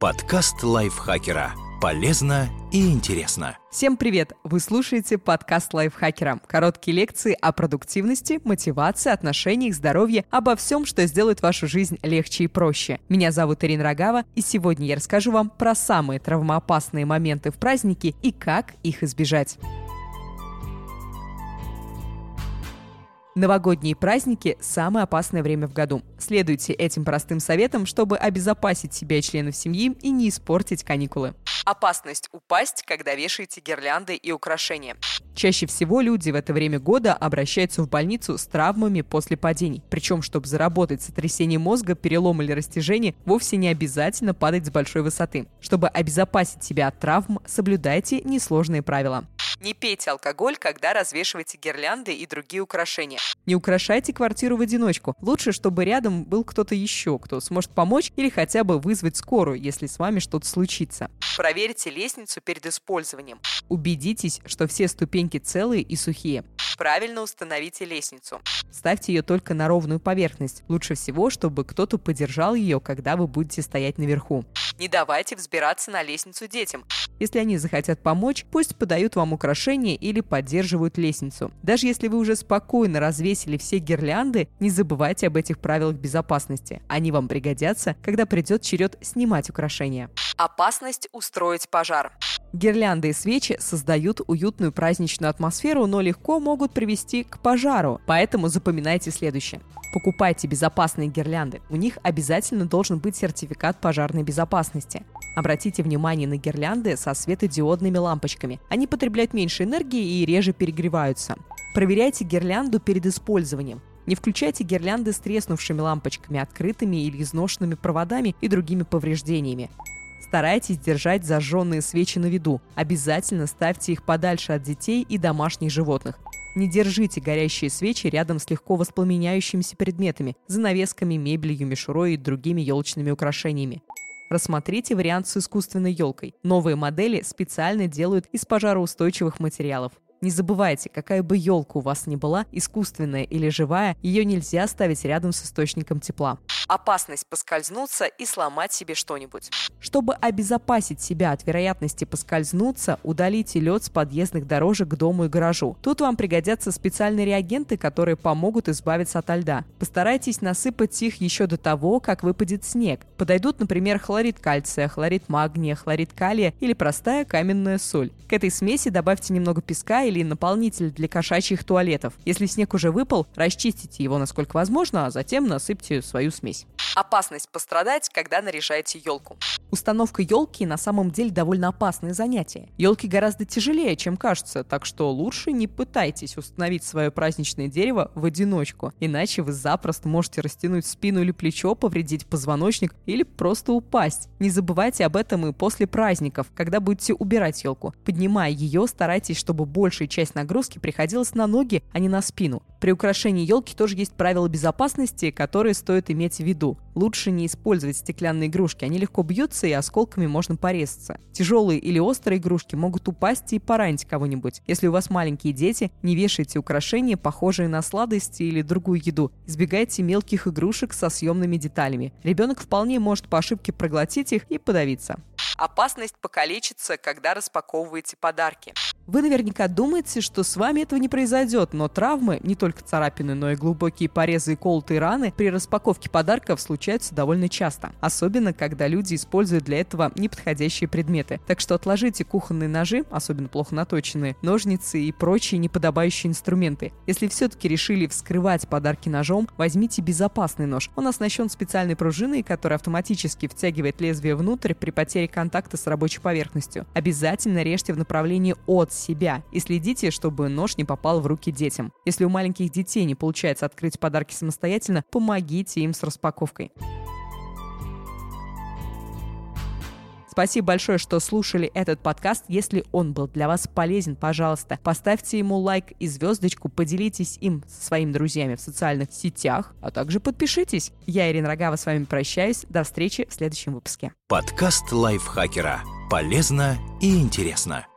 Подкаст лайфхакера. Полезно и интересно. Всем привет! Вы слушаете подкаст лайфхакера. Короткие лекции о продуктивности, мотивации, отношениях, здоровье, обо всем, что сделает вашу жизнь легче и проще. Меня зовут Ирина Рогава, и сегодня я расскажу вам про самые травмоопасные моменты в празднике и как их избежать. Новогодние праздники – самое опасное время в году. Следуйте этим простым советам, чтобы обезопасить себя и членов семьи и не испортить каникулы. Опасность упасть, когда вешаете гирлянды и украшения. Чаще всего люди в это время года обращаются в больницу с травмами после падений. Причем, чтобы заработать сотрясение мозга, перелом или растяжение, вовсе не обязательно падать с большой высоты. Чтобы обезопасить себя от травм, соблюдайте несложные правила. Не пейте алкоголь, когда развешиваете гирлянды и другие украшения. Не украшайте квартиру в одиночку. Лучше, чтобы рядом был кто-то еще, кто сможет помочь или хотя бы вызвать скорую, если с вами что-то случится. Проверьте лестницу перед использованием. Убедитесь, что все ступеньки целые и сухие. Правильно установите лестницу. Ставьте ее только на ровную поверхность. Лучше всего, чтобы кто-то подержал ее, когда вы будете стоять наверху. Не давайте взбираться на лестницу детям. Если они захотят помочь, пусть подают вам украшения или поддерживают лестницу. Даже если вы уже спокойно развесили все гирлянды, не забывайте об этих правилах безопасности. Они вам пригодятся, когда придет черед снимать украшения. Опасность устроить пожар. Гирлянды и свечи создают уютную праздничную атмосферу, но легко могут привести к пожару. Поэтому запоминайте следующее. Покупайте безопасные гирлянды. У них обязательно должен быть сертификат пожарной безопасности. Обратите внимание на гирлянды со светодиодными лампочками. Они потребляют меньше энергии и реже перегреваются. Проверяйте гирлянду перед использованием. Не включайте гирлянды с треснувшими лампочками, открытыми или изношенными проводами и другими повреждениями. Старайтесь держать зажженные свечи на виду. Обязательно ставьте их подальше от детей и домашних животных. Не держите горящие свечи рядом с легко воспламеняющимися предметами, занавесками, мебелью, мишурой и другими елочными украшениями. Рассмотрите вариант с искусственной елкой. Новые модели специально делают из пожароустойчивых материалов. Не забывайте, какая бы елка у вас ни была, искусственная или живая, ее нельзя ставить рядом с источником тепла опасность поскользнуться и сломать себе что-нибудь. Чтобы обезопасить себя от вероятности поскользнуться, удалите лед с подъездных дорожек к дому и гаражу. Тут вам пригодятся специальные реагенты, которые помогут избавиться от льда. Постарайтесь насыпать их еще до того, как выпадет снег. Подойдут, например, хлорид кальция, хлорид магния, хлорид калия или простая каменная соль. К этой смеси добавьте немного песка или наполнитель для кошачьих туалетов. Если снег уже выпал, расчистите его насколько возможно, а затем насыпьте свою смесь. Опасность пострадать, когда наряжаете елку. Установка елки на самом деле довольно опасное занятие. Елки гораздо тяжелее, чем кажется, так что лучше не пытайтесь установить свое праздничное дерево в одиночку, иначе вы запросто можете растянуть спину или плечо, повредить позвоночник или просто упасть. Не забывайте об этом и после праздников, когда будете убирать елку. Поднимая ее, старайтесь, чтобы большая часть нагрузки приходилась на ноги, а не на спину. При украшении елки тоже есть правила безопасности, которые стоит иметь в виду. Лучше не использовать стеклянные игрушки, они легко бьются и осколками можно порезаться. Тяжелые или острые игрушки могут упасть и поранить кого-нибудь. Если у вас маленькие дети, не вешайте украшения, похожие на сладости или другую еду. Избегайте мелких игрушек со съемными деталями. Ребенок вполне может по ошибке проглотить их и подавиться. Опасность покалечиться, когда распаковываете подарки. Вы наверняка думаете, что с вами этого не произойдет, но травмы, не только царапины, но и глубокие порезы и колотые раны при распаковке подарков случаются довольно часто. Особенно, когда люди используют для этого неподходящие предметы. Так что отложите кухонные ножи, особенно плохо наточенные, ножницы и прочие неподобающие инструменты. Если все-таки решили вскрывать подарки ножом, возьмите безопасный нож. Он оснащен специальной пружиной, которая автоматически втягивает лезвие внутрь при потере контакта с рабочей поверхностью. Обязательно режьте в направлении от себя и следите, чтобы нож не попал в руки детям. Если у маленьких детей не получается открыть подарки самостоятельно, помогите им с распаковкой. Спасибо большое, что слушали этот подкаст. Если он был для вас полезен, пожалуйста, поставьте ему лайк и звездочку, поделитесь им со своими друзьями в социальных сетях, а также подпишитесь. Я, Ирина Рогава, с вами прощаюсь. До встречи в следующем выпуске. Подкаст лайфхакера. Полезно и интересно.